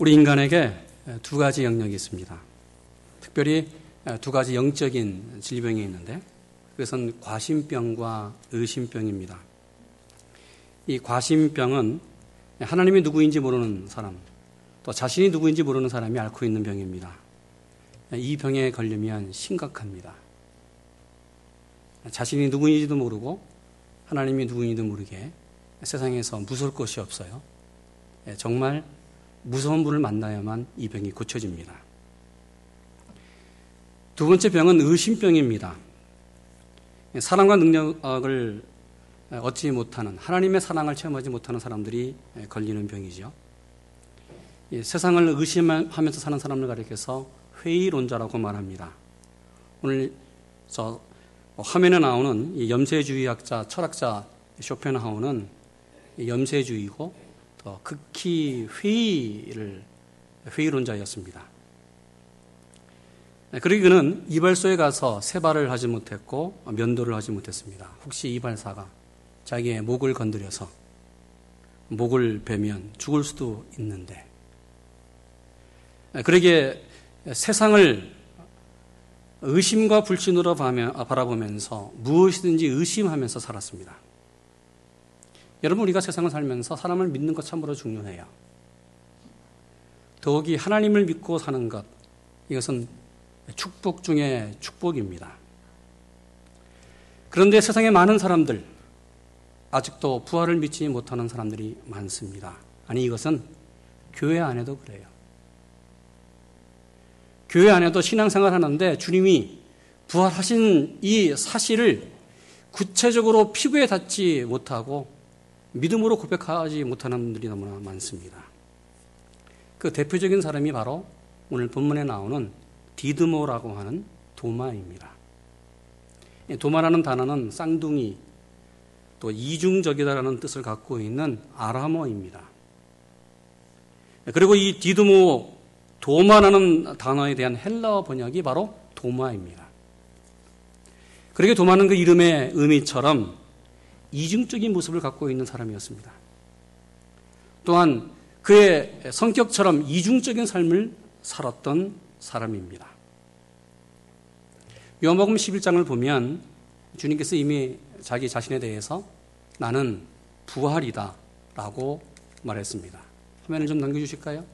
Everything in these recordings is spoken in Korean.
우리 인간에게 두 가지 영역이 있습니다. 특별히 두 가지 영적인 질병이 있는데 그것은 과신병과 의심병입니다. 이 과신병은 하나님이 누구인지 모르는 사람, 또 자신이 누구인지 모르는 사람이 앓고 있는 병입니다. 이 병에 걸리면 심각합니다. 자신이 누구인지도 모르고 하나님이 누구인지도 모르게 세상에서 무서울 것이 없어요. 정말 무서운 분을 만나야만 이 병이 고쳐집니다. 두 번째 병은 의심병입니다. 사랑과 능력을 얻지 못하는 하나님의 사랑을 체험하지 못하는 사람들이 걸리는 병이죠. 세상을 의심하면서 사는 사람을 가리켜서 회의론자라고 말합니다. 오늘 저 화면에 나오는 염세주의학자, 철학자 쇼펜하우는 염세주의고 또 극히 회의를 회의론자였습니다. 그러기 그는 이발소에 가서 세발을 하지 못했고 면도를 하지 못했습니다. 혹시 이발사가 자기의 목을 건드려서 목을 베면 죽을 수도 있는데 그러기에 세상을 의심과 불신으로 바라보면서 무엇이든지 의심하면서 살았습니다. 여러분, 우리가 세상을 살면서 사람을 믿는 것 참으로 중요해요. 더욱이 하나님을 믿고 사는 것, 이것은 축복 중에 축복입니다. 그런데 세상에 많은 사람들, 아직도 부활을 믿지 못하는 사람들이 많습니다. 아니, 이것은 교회 안에도 그래요. 교회 안에도 신앙생활 하는데 주님이 부활하신 이 사실을 구체적으로 피부에 닿지 못하고 믿음으로 고백하지 못하는 분들이 너무나 많습니다. 그 대표적인 사람이 바로 오늘 본문에 나오는 디드모라고 하는 도마입니다. 도마라는 단어는 쌍둥이 또 이중적이다라는 뜻을 갖고 있는 아람어입니다. 그리고 이 디드모 도마라는 단어에 대한 헬라어 번역이 바로 도마입니다. 그러게 도마는 그 이름의 의미처럼 이중적인 모습을 갖고 있는 사람이었습니다. 또한 그의 성격처럼 이중적인 삶을 살았던 사람입니다. 요한복음 11장을 보면 주님께서 이미 자기 자신에 대해서 나는 부활이다 라고 말했습니다. 화면을 좀 넘겨주실까요?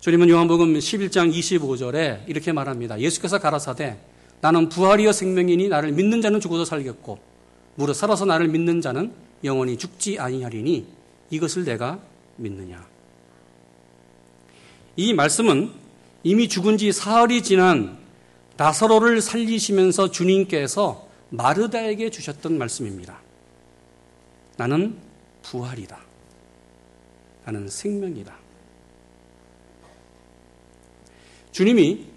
주님은 요한복음 11장 25절에 이렇게 말합니다. 예수께서 가라사대 나는 부활이여 생명이니 나를 믿는 자는 죽어도 살겠고 무릇 살아서 나를 믿는 자는 영원히 죽지 아니하리니 이것을 내가 믿느냐. 이 말씀은 이미 죽은 지 사흘이 지난 나사로를 살리시면서 주님께서 마르다에게 주셨던 말씀입니다. 나는 부활이다. 나는 생명이다. 주님이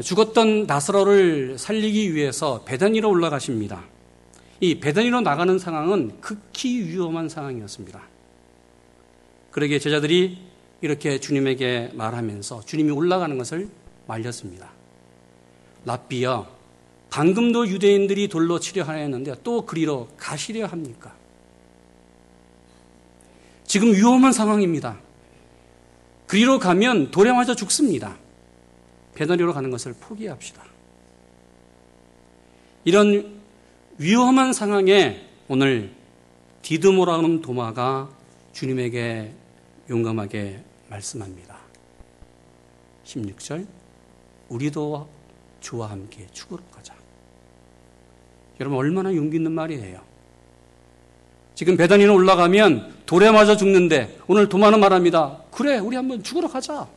죽었던 나사로를 살리기 위해서 배단위로 올라가십니다. 이 배단위로 나가는 상황은 극히 위험한 상황이었습니다. 그러기에 제자들이 이렇게 주님에게 말하면서 주님이 올라가는 것을 말렸습니다. 랍비여, 방금도 유대인들이 돌로 치려 하였는데 또 그리로 가시려 합니까? 지금 위험한 상황입니다. 그리로 가면 돌에 맞아 죽습니다. 배너리로 가는 것을 포기합시다. 이런 위험한 상황에 오늘 디드모라는 도마가 주님에게 용감하게 말씀합니다. 16절 우리도 주와 함께 죽으러 가자. 여러분 얼마나 용기 있는 말이에요. 지금 배단위로 올라가면 돌에 맞아 죽는데 오늘 도마는 말합니다. 그래 우리 한번 죽으러 가자.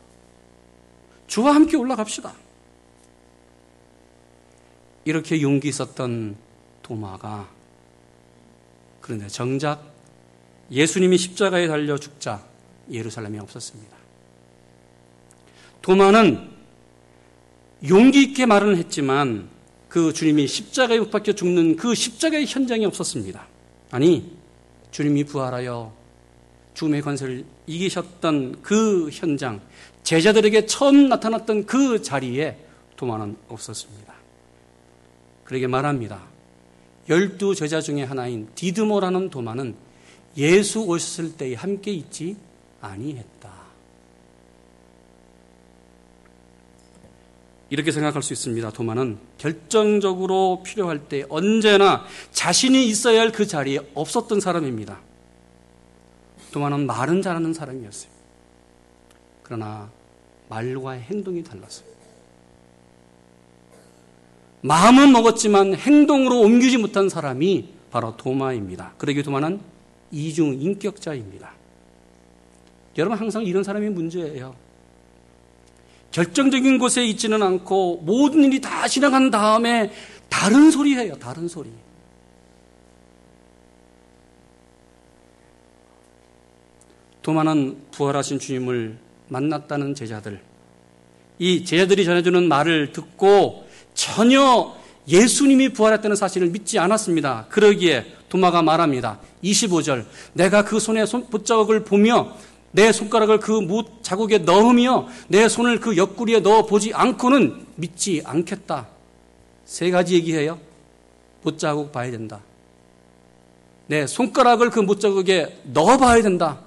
주와 함께 올라갑시다. 이렇게 용기 있었던 도마가 그런데 정작 예수님이 십자가에 달려 죽자 예루살렘에 없었습니다. 도마는 용기 있게 말은 했지만 그 주님이 십자가에 못 박혀 죽는 그 십자가의 현장이 없었습니다. 아니, 주님이 부활하여 죽음의 권세를 이기셨던 그 현장, 제자들에게 처음 나타났던 그 자리에 도마는 없었습니다. 그러게 말합니다. 열두 제자 중에 하나인 디드모라는 도마는 예수 오셨을 때에 함께 있지 아니했다. 이렇게 생각할 수 있습니다. 도마는 결정적으로 필요할 때 언제나 자신이 있어야 할 그 자리에 없었던 사람입니다. 도마는 말은 잘하는 사람이었어요. 그러나 말과의 행동이 달랐어요. 마음은 먹었지만 행동으로 옮기지 못한 사람이 바로 도마입니다. 그러기 도마는 이중 인격자입니다. 여러분 항상 이런 사람이 문제예요. 결정적인 곳에 있지는 않고 모든 일이 다 지나간 다음에 다른 소리 해요. 다른 소리. 도마는 부활하신 주님을 만났다는 제자들. 이 제자들이 전해주는 말을 듣고 전혀 예수님이 부활했다는 사실을 믿지 않았습니다. 그러기에 도마가 말합니다. 25절. 내가 그 손에 손, 붙자국을 보며 내 손가락을 그 못 자국에 넣으며 내 손을 그 옆구리에 넣어 보지 않고는 믿지 않겠다. 세 가지 얘기해요. 못 자국 봐야 된다. 내 손가락을 그 못 자국에 넣어 봐야 된다.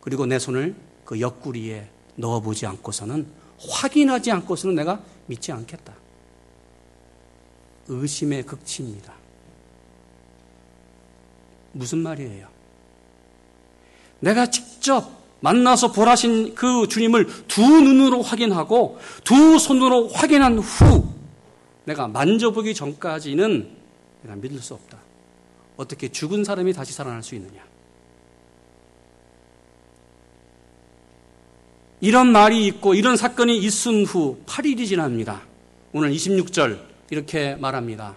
그리고 내 손을 그 옆구리에 넣어 보지 않고서는 확인하지 않고서는 내가 믿지 않겠다. 의심의 극치입니다. 무슨 말이에요? 내가 직접 만나서 보라신 그 주님을 두 눈으로 확인하고 두 손으로 확인한 후 내가 만져보기 전까지는 내가 믿을 수 없다. 어떻게 죽은 사람이 다시 살아날 수 있느냐? 이런 말이 있고 이런 사건이 있은 후 8일이 지납니다. 오늘 26절 이렇게 말합니다.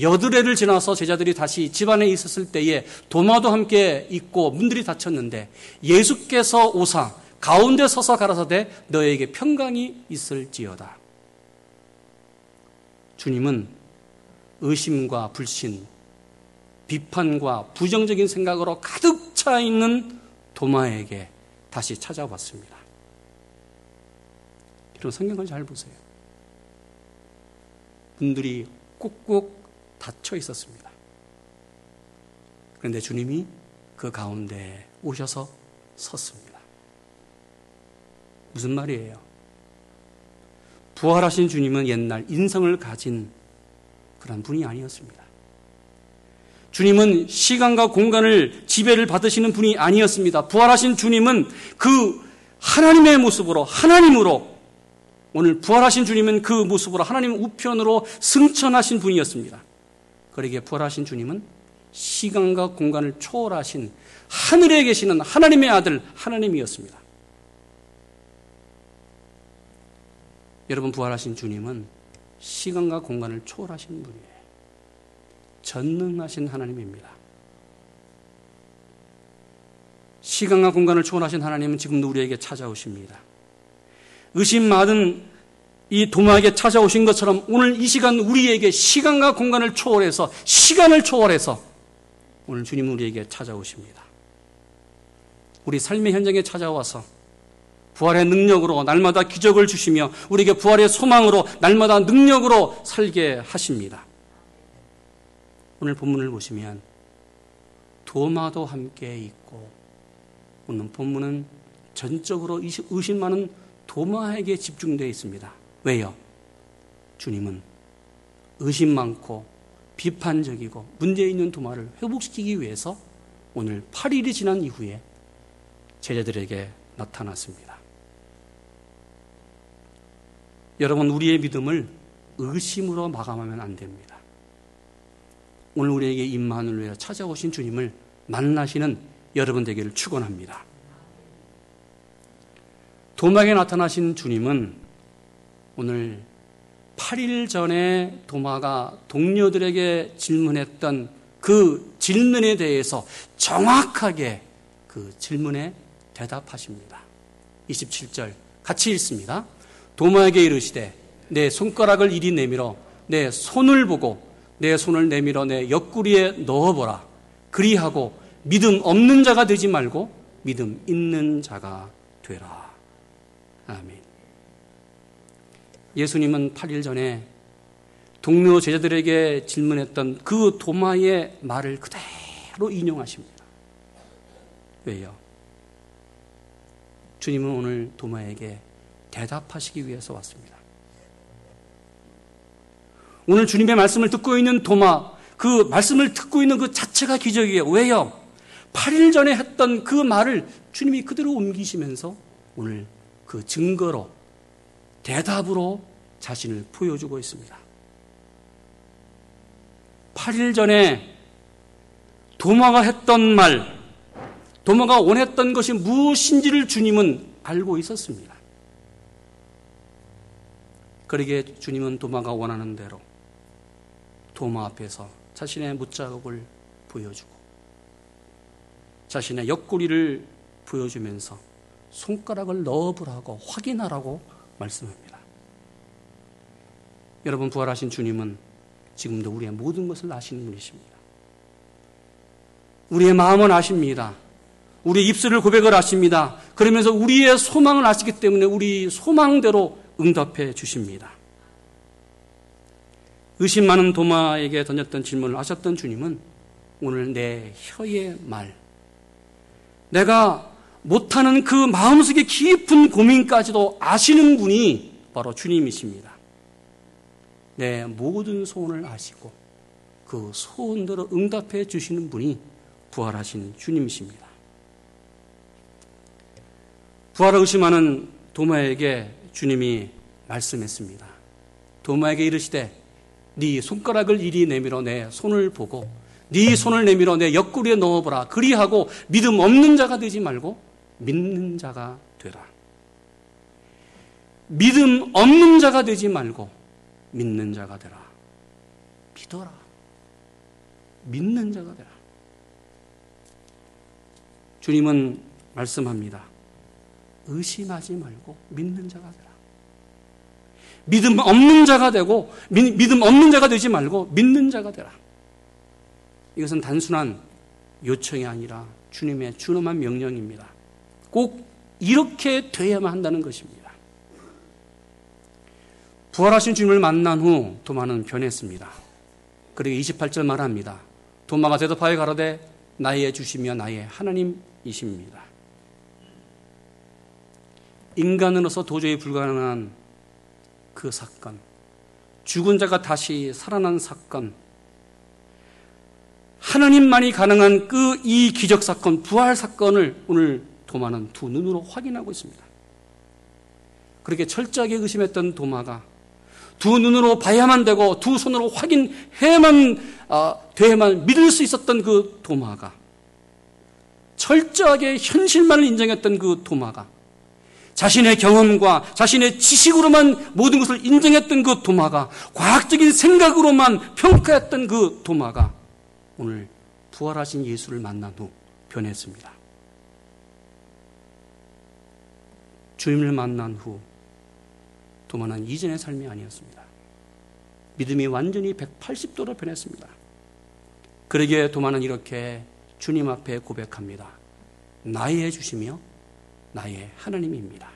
여드레를 지나서 제자들이 다시 집안에 있었을 때에 도마도 함께 있고 문들이 닫혔는데 예수께서 오사 가운데 서서 가라사대 너에게 평강이 있을지어다. 주님은 의심과 불신, 비판과 부정적인 생각으로 가득 차 있는 도마에게 다시 찾아왔습니다. 이런 성경을 잘 보세요. 분들이 꾹꾹 닫혀 있었습니다. 그런데 주님이 그 가운데 오셔서 섰습니다. 무슨 말이에요? 부활하신 주님은 옛날 인성을 가진 그런 분이 아니었습니다. 주님은 시간과 공간을 지배를 받으시는 분이 아니었습니다. 부활하신 주님은 그 하나님의 모습으로 하나님으로 오늘 부활하신 주님은 그 모습으로 하나님 우편으로 승천하신 분이었습니다. 그러기에 부활하신 주님은 시간과 공간을 초월하신 하늘에 계시는 하나님의 아들 하나님이었습니다. 여러분 부활하신 주님은 시간과 공간을 초월하신 분이에요. 전능하신 하나님입니다. 시간과 공간을 초월하신 하나님은 지금도 우리에게 찾아오십니다. 의심 많은 이 도마에게 찾아오신 것처럼 오늘 이 시간 우리에게 시간과 공간을 초월해서 시간을 초월해서 오늘 주님 우리에게 찾아오십니다. 우리 삶의 현장에 찾아와서 부활의 능력으로 날마다 기적을 주시며 우리에게 부활의 소망으로 날마다 능력으로 살게 하십니다. 오늘 본문을 보시면 도마도 함께 있고 오늘 본문은 전적으로 의심 많은 도마에게 집중되어 있습니다. 왜요? 주님은 의심 많고 비판적이고 문제 있는 도마를 회복시키기 위해서 오늘 8일이 지난 이후에 제자들에게 나타났습니다. 여러분, 우리의 믿음을 의심으로 마감하면 안 됩니다. 오늘 우리에게 임만을 위해 찾아오신 주님을 만나시는 여러분 되기를 축원합니다. 도막에 나타나신 주님은 오늘 8일 전에 도마가 동료들에게 질문했던 그 질문에 대해서 정확하게 그 질문에 대답하십니다. 27절 같이 읽습니다. 도마에게 이르시되 내 손가락을 이리 내밀어 내 손을 보고 내 손을 내밀어 내 옆구리에 넣어보라. 그리하고 믿음 없는 자가 되지 말고 믿음 있는 자가 되라. 아멘. 예수님은 8일 전에 동료 제자들에게 질문했던 그 도마의 말을 그대로 인용하십니다. 왜요? 주님은 오늘 도마에게 대답하시기 위해서 왔습니다. 오늘 주님의 말씀을 듣고 있는 도마, 그 말씀을 듣고 있는 그 자체가 기적이에요. 왜요? 8일 전에 했던 그 말을 주님이 그대로 옮기시면서 오늘 그 증거로, 대답으로 자신을 보여주고 있습니다. 8일 전에 도마가 했던 말, 도마가 원했던 것이 무엇인지를 주님은 알고 있었습니다. 그러기에 주님은 도마가 원하는 대로 도마 앞에서 자신의 못자국을 보여주고 자신의 옆구리를 보여주면서 손가락을 넣어보라고 확인하라고 말씀합니다. 여러분 부활하신 주님은 지금도 우리의 모든 것을 아시는 분이십니다. 우리의 마음은 아십니다. 우리의 입술을 고백을 아십니다. 그러면서 우리의 소망을 아시기 때문에 우리 소망대로 응답해 주십니다. 의심 많은 도마에게 던졌던 질문을 아셨던 주님은 오늘 내 혀의 말, 내가 못하는 그 마음속의 깊은 고민까지도 아시는 분이 바로 주님이십니다. 내 모든 소원을 아시고 그 소원대로 응답해 주시는 분이 부활하신 주님이십니다. 부활을 의심하는 도마에게 주님이 말씀했습니다. 도마에게 이르시되 네 손가락을 이리 내밀어 내 손을 보고 네 손을 내밀어 내 옆구리에 넣어보라. 그리하고 믿음 없는 자가 되지 말고 믿는 자가 되라. 믿음 없는 자가 되지 말고 믿는 자가 되라. 믿어라. 믿는 자가 되라. 주님은 말씀합니다. 의심하지 말고 믿는 자가 되라. 믿음 없는 자가 되고 믿음 없는 자가 되지 말고 믿는 자가 되라. 이것은 단순한 요청이 아니라 주님의 준엄한 명령입니다. 꼭 이렇게 돼야만 한다는 것입니다. 부활하신 주님을 만난 후 도마는 변했습니다. 그리고 28절 말합니다. 도마가 대답하여 가로되 나의 주시며 나의 하나님이십니다. 인간으로서 도저히 불가능한 그 사건, 죽은 자가 다시 살아난 사건, 하나님만이 가능한 그 이 기적 사건, 부활 사건을 오늘 도마는 두 눈으로 확인하고 있습니다. 그렇게 철저하게 의심했던 도마가 두 눈으로 봐야만 되고 두 손으로 확인해야만 어, 돼야만 믿을 수 있었던 그 도마가 철저하게 현실만을 인정했던 그 도마가 자신의 경험과 자신의 지식으로만 모든 것을 인정했던 그 도마가 과학적인 생각으로만 평가했던 그 도마가 오늘 부활하신 예수를 만난 후 변했습니다. 주님을 만난 후 도마는 이전의 삶이 아니었습니다. 믿음이 완전히 180도로 변했습니다. 그러기에 도마는 이렇게 주님 앞에 고백합니다. 나의 주시며 나의 하나님입니다.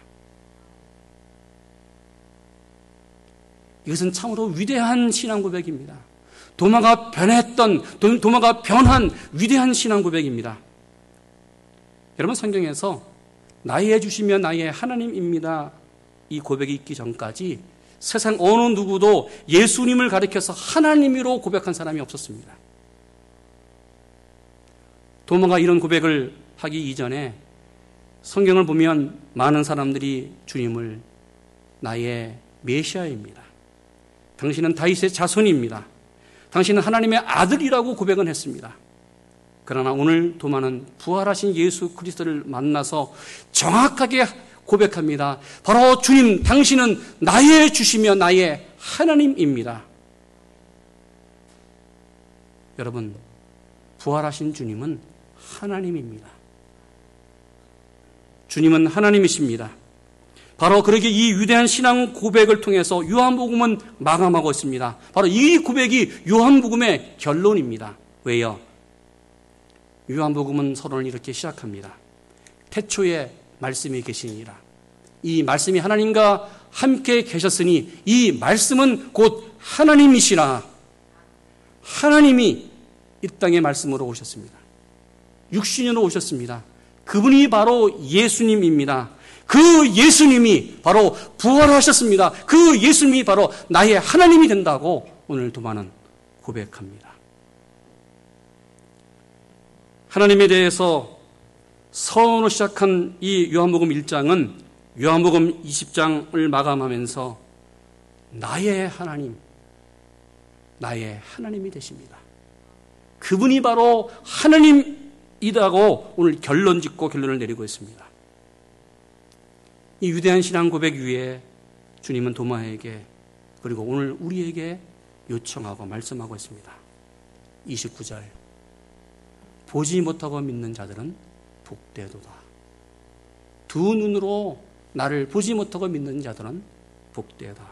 이것은 참으로 위대한 신앙 고백입니다. 도마가 변했던, 도마가 변한 위대한 신앙 고백입니다. 여러분 성경에서 나의 주시며 나의 하나님입니다. 이 고백이 있기 전까지 세상 어느 누구도 예수님을 가리켜서 하나님으로 고백한 사람이 없었습니다. 도마가 이런 고백을 하기 이전에 성경을 보면 많은 사람들이 주님을 나의 메시아입니다. 당신은 다윗의 자손입니다. 당신은 하나님의 아들이라고 고백은 했습니다. 그러나 오늘 도마는 부활하신 예수 그리스도를 만나서 정확하게 고백합니다. 바로 주님, 당신은 나의 주시며 나의 하나님입니다. 여러분, 부활하신 주님은 하나님입니다. 주님은 하나님이십니다. 바로 그렇게 이 위대한 신앙 고백을 통해서 요한복음은 마감하고 있습니다. 바로 이 고백이 요한복음의 결론입니다. 왜요? 요한복음은 서론을 이렇게 시작합니다. 태초에 말씀이 계시니라. 이 말씀이 하나님과 함께 계셨으니 이 말씀은 곧 하나님이시라. 하나님이 이 땅에 말씀으로 오셨습니다. 육신으로 오셨습니다. 그분이 바로 예수님입니다. 그 예수님이 바로 부활하셨습니다. 그 예수님이 바로 나의 하나님이 된다고 오늘 도마는 고백합니다. 하나님에 대해서 서원으로 시작한 이 요한복음 1장은 요한복음 20장을 마감하면서 나의 하나님, 나의 하나님이 되십니다. 그분이 바로 하나님이라고 오늘 결론 짓고 결론을 내리고 있습니다. 이 위대한 신앙 고백 위에 주님은 도마에게 그리고 오늘 우리에게 요청하고 말씀하고 있습니다. 29절. 보지 못하고 믿는 자들은 복되도다. 두 눈으로 나를 보지 못하고 믿는 자들은 복되다.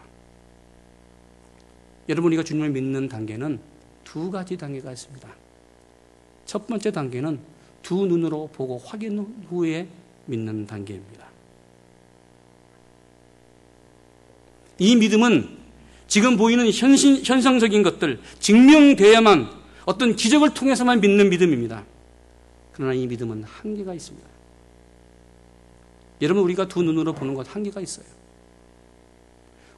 여러분, 우리가 주님을 믿는 단계는 두 가지 단계가 있습니다. 첫 번째 단계는 두 눈으로 보고 확인 후에 믿는 단계입니다. 이 믿음은 지금 보이는 현신, 현상적인 것들, 증명돼야만 어떤 기적을 통해서만 믿는 믿음입니다. 그러나 이 믿음은 한계가 있습니다. 여러분, 우리가 두 눈으로 보는 것 한계가 있어요.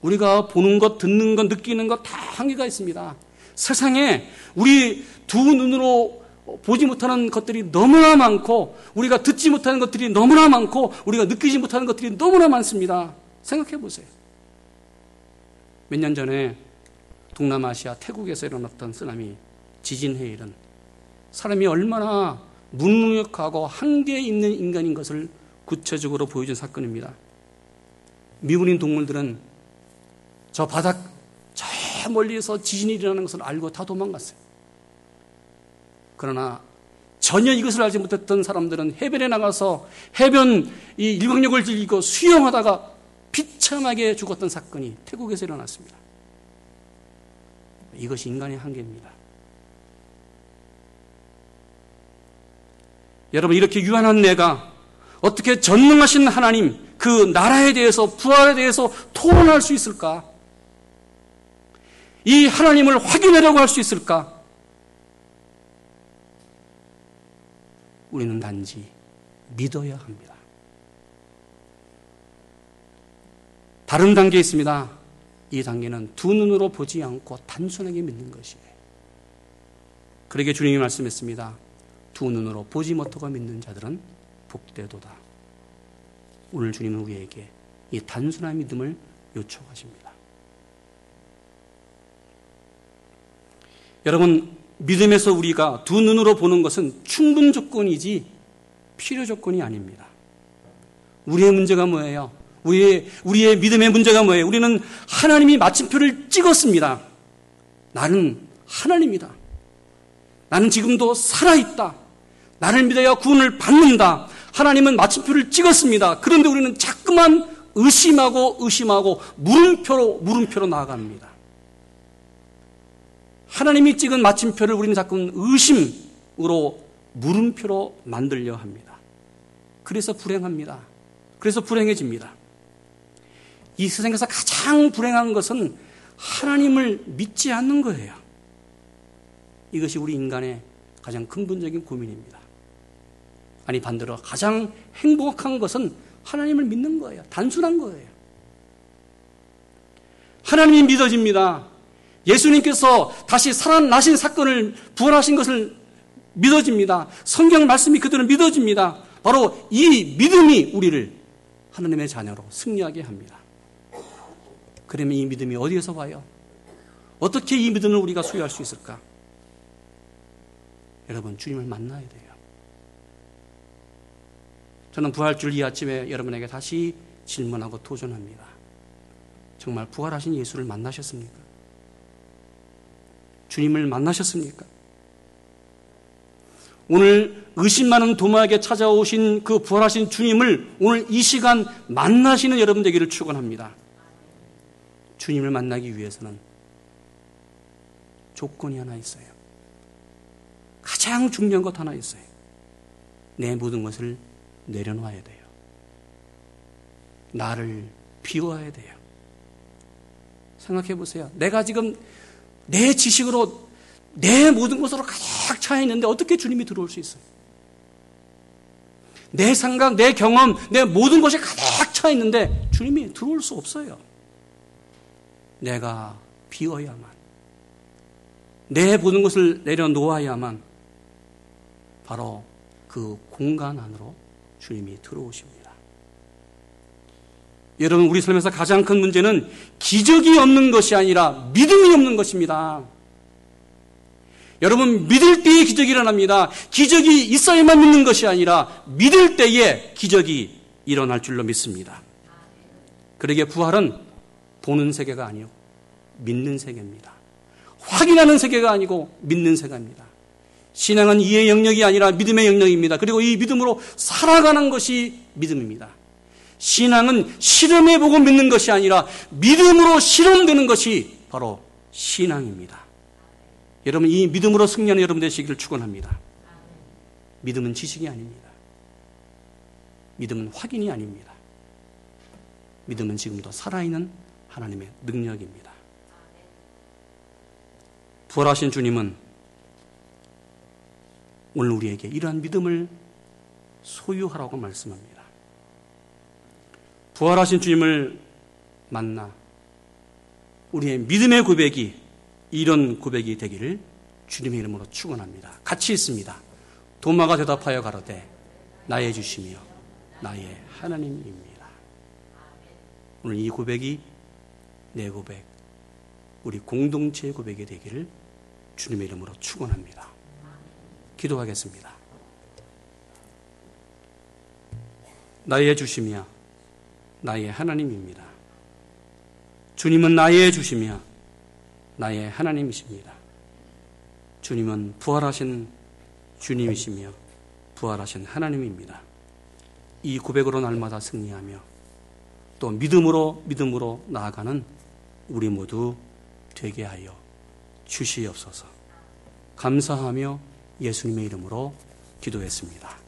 우리가 보는 것, 듣는 것, 느끼는 것 다 한계가 있습니다. 세상에 우리 두 눈으로 보지 못하는 것들이 너무나 많고, 우리가 듣지 못하는 것들이 너무나 많고, 우리가 느끼지 못하는 것들이 너무나 많습니다. 생각해 보세요. 몇 년 전에 동남아시아 태국에서 일어났던 쓰나미 지진 해일은 사람이 얼마나 무능력하고 한계에 있는 인간인 것을 구체적으로 보여준 사건입니다. 미군인 동물들은 저 바닥 저 멀리에서 지진이 일어나는 것을 알고 다 도망갔어요. 그러나 전혀 이것을 알지 못했던 사람들은 해변에 나가서 해변 이 일광욕을 즐기고 수영하다가 비참하게 죽었던 사건이 태국에서 일어났습니다. 이것이 인간의 한계입니다. 여러분, 이렇게 유한한 내가 어떻게 전능하신 하나님, 그 나라에 대해서, 부활에 대해서 토론할 수 있을까? 이 하나님을 확인하려고 할 수 있을까? 우리는 단지 믿어야 합니다. 다른 단계 있습니다. 이 단계는 두 눈으로 보지 않고 단순하게 믿는 것이에요. 그러게 주님이 말씀했습니다. 두 눈으로 보지 못하고 믿는 자들은 복되도다. 오늘 주님은 우리에게 이 단순한 믿음을 요청하십니다. 여러분, 믿음에서 우리가 두 눈으로 보는 것은 충분 조건이지 필요 조건이 아닙니다. 우리의 문제가 뭐예요? 우리의, 우리의 믿음의 문제가 뭐예요? 우리는 하나님이 마침표를 찍었습니다. 나는 하나님이다. 나는 지금도 살아있다. 나를 믿어야 구원을 받는다. 하나님은 마침표를 찍었습니다. 그런데 우리는 자꾸만 의심하고 의심하고 물음표로 물음표로 나아갑니다. 하나님이 찍은 마침표를 우리는 자꾸 의심으로 물음표로 만들려 합니다. 그래서 불행합니다. 그래서 불행해집니다. 이 세상에서 가장 불행한 것은 하나님을 믿지 않는 거예요. 이것이 우리 인간의 가장 근본적인 고민입니다. 아니, 반대로 가장 행복한 것은 하나님을 믿는 거예요. 단순한 거예요. 하나님이 믿어집니다. 예수님께서 다시 살아나신 사건을 부활하신 것을 믿어집니다. 성경 말씀이 그들은 믿어집니다. 바로 이 믿음이 우리를 하나님의 자녀로 승리하게 합니다. 그러면 이 믿음이 어디에서 와요? 어떻게 이 믿음을 우리가 소유할 수 있을까? 여러분, 주님을 만나야 돼요. 저는 부활줄 이 아침에 여러분에게 다시 질문하고 도전합니다. 정말 부활하신 예수를 만나셨습니까? 주님을 만나셨습니까? 오늘 의심 많은 도마에게 찾아오신 그 부활하신 주님을 오늘 이 시간 만나시는 여러분 되기를 축원합니다. 주님을 만나기 위해서는 조건이 하나 있어요. 가장 중요한 것 하나 있어요. 내 모든 것을 내려놓아야 돼요. 나를 비워야 돼요. 생각해 보세요. 내가 지금 내 지식으로 내 모든 것으로 가득 차 있는데 어떻게 주님이 들어올 수 있어요? 내 생각, 내 경험, 내 모든 것이 가득 차 있는데 주님이 들어올 수 없어요. 내가 비어야만. 내 모든 것을 내려놓아야만 바로 그 공간 안으로 주님이 들어오십니다. 여러분, 우리 삶에서 가장 큰 문제는 기적이 없는 것이 아니라 믿음이 없는 것입니다. 여러분, 믿을 때에 기적이 일어납니다. 기적이 있어야만 믿는 것이 아니라 믿을 때에 기적이 일어날 줄로 믿습니다. 그러기에 부활은 보는 세계가 아니요. 믿는 세계입니다. 확인하는 세계가 아니고 믿는 세계입니다. 신앙은 이해 영역이 아니라 믿음의 영역입니다. 그리고 이 믿음으로 살아가는 것이 믿음입니다. 신앙은 실험해 보고 믿는 것이 아니라 믿음으로 실험되는 것이 바로 신앙입니다. 여러분 이 믿음으로 승리하는 여러분 되시기를 축원합니다. 믿음은 지식이 아닙니다. 믿음은 확인이 아닙니다. 믿음은 지금도 살아있는 하나님의 능력입니다. 부활하신 주님은 오늘 우리에게 이러한 믿음을 소유하라고 말씀합니다. 부활하신 주님을 만나 우리의 믿음의 고백이 이런 고백이 되기를 주님의 이름으로 축원합니다. 같이 있습니다. 도마가 대답하여 가로되 나의 주시며 나의 하나님입니다. 오늘 이 고백이 내 고백, 우리 공동체의 고백이 되기를 주님의 이름으로 축원합니다. 기도하겠습니다. 나의 주시며 나의 하나님입니다. 주님은 나의 주시며 나의 하나님이십니다. 주님은 부활하신 주님이시며 부활하신 하나님입니다. 이 고백으로 날마다 승리하며 또 믿음으로 믿음으로 나아가는 우리 모두 되게 하여 주시옵소서. 감사하며 예수님의 이름으로 기도했습니다.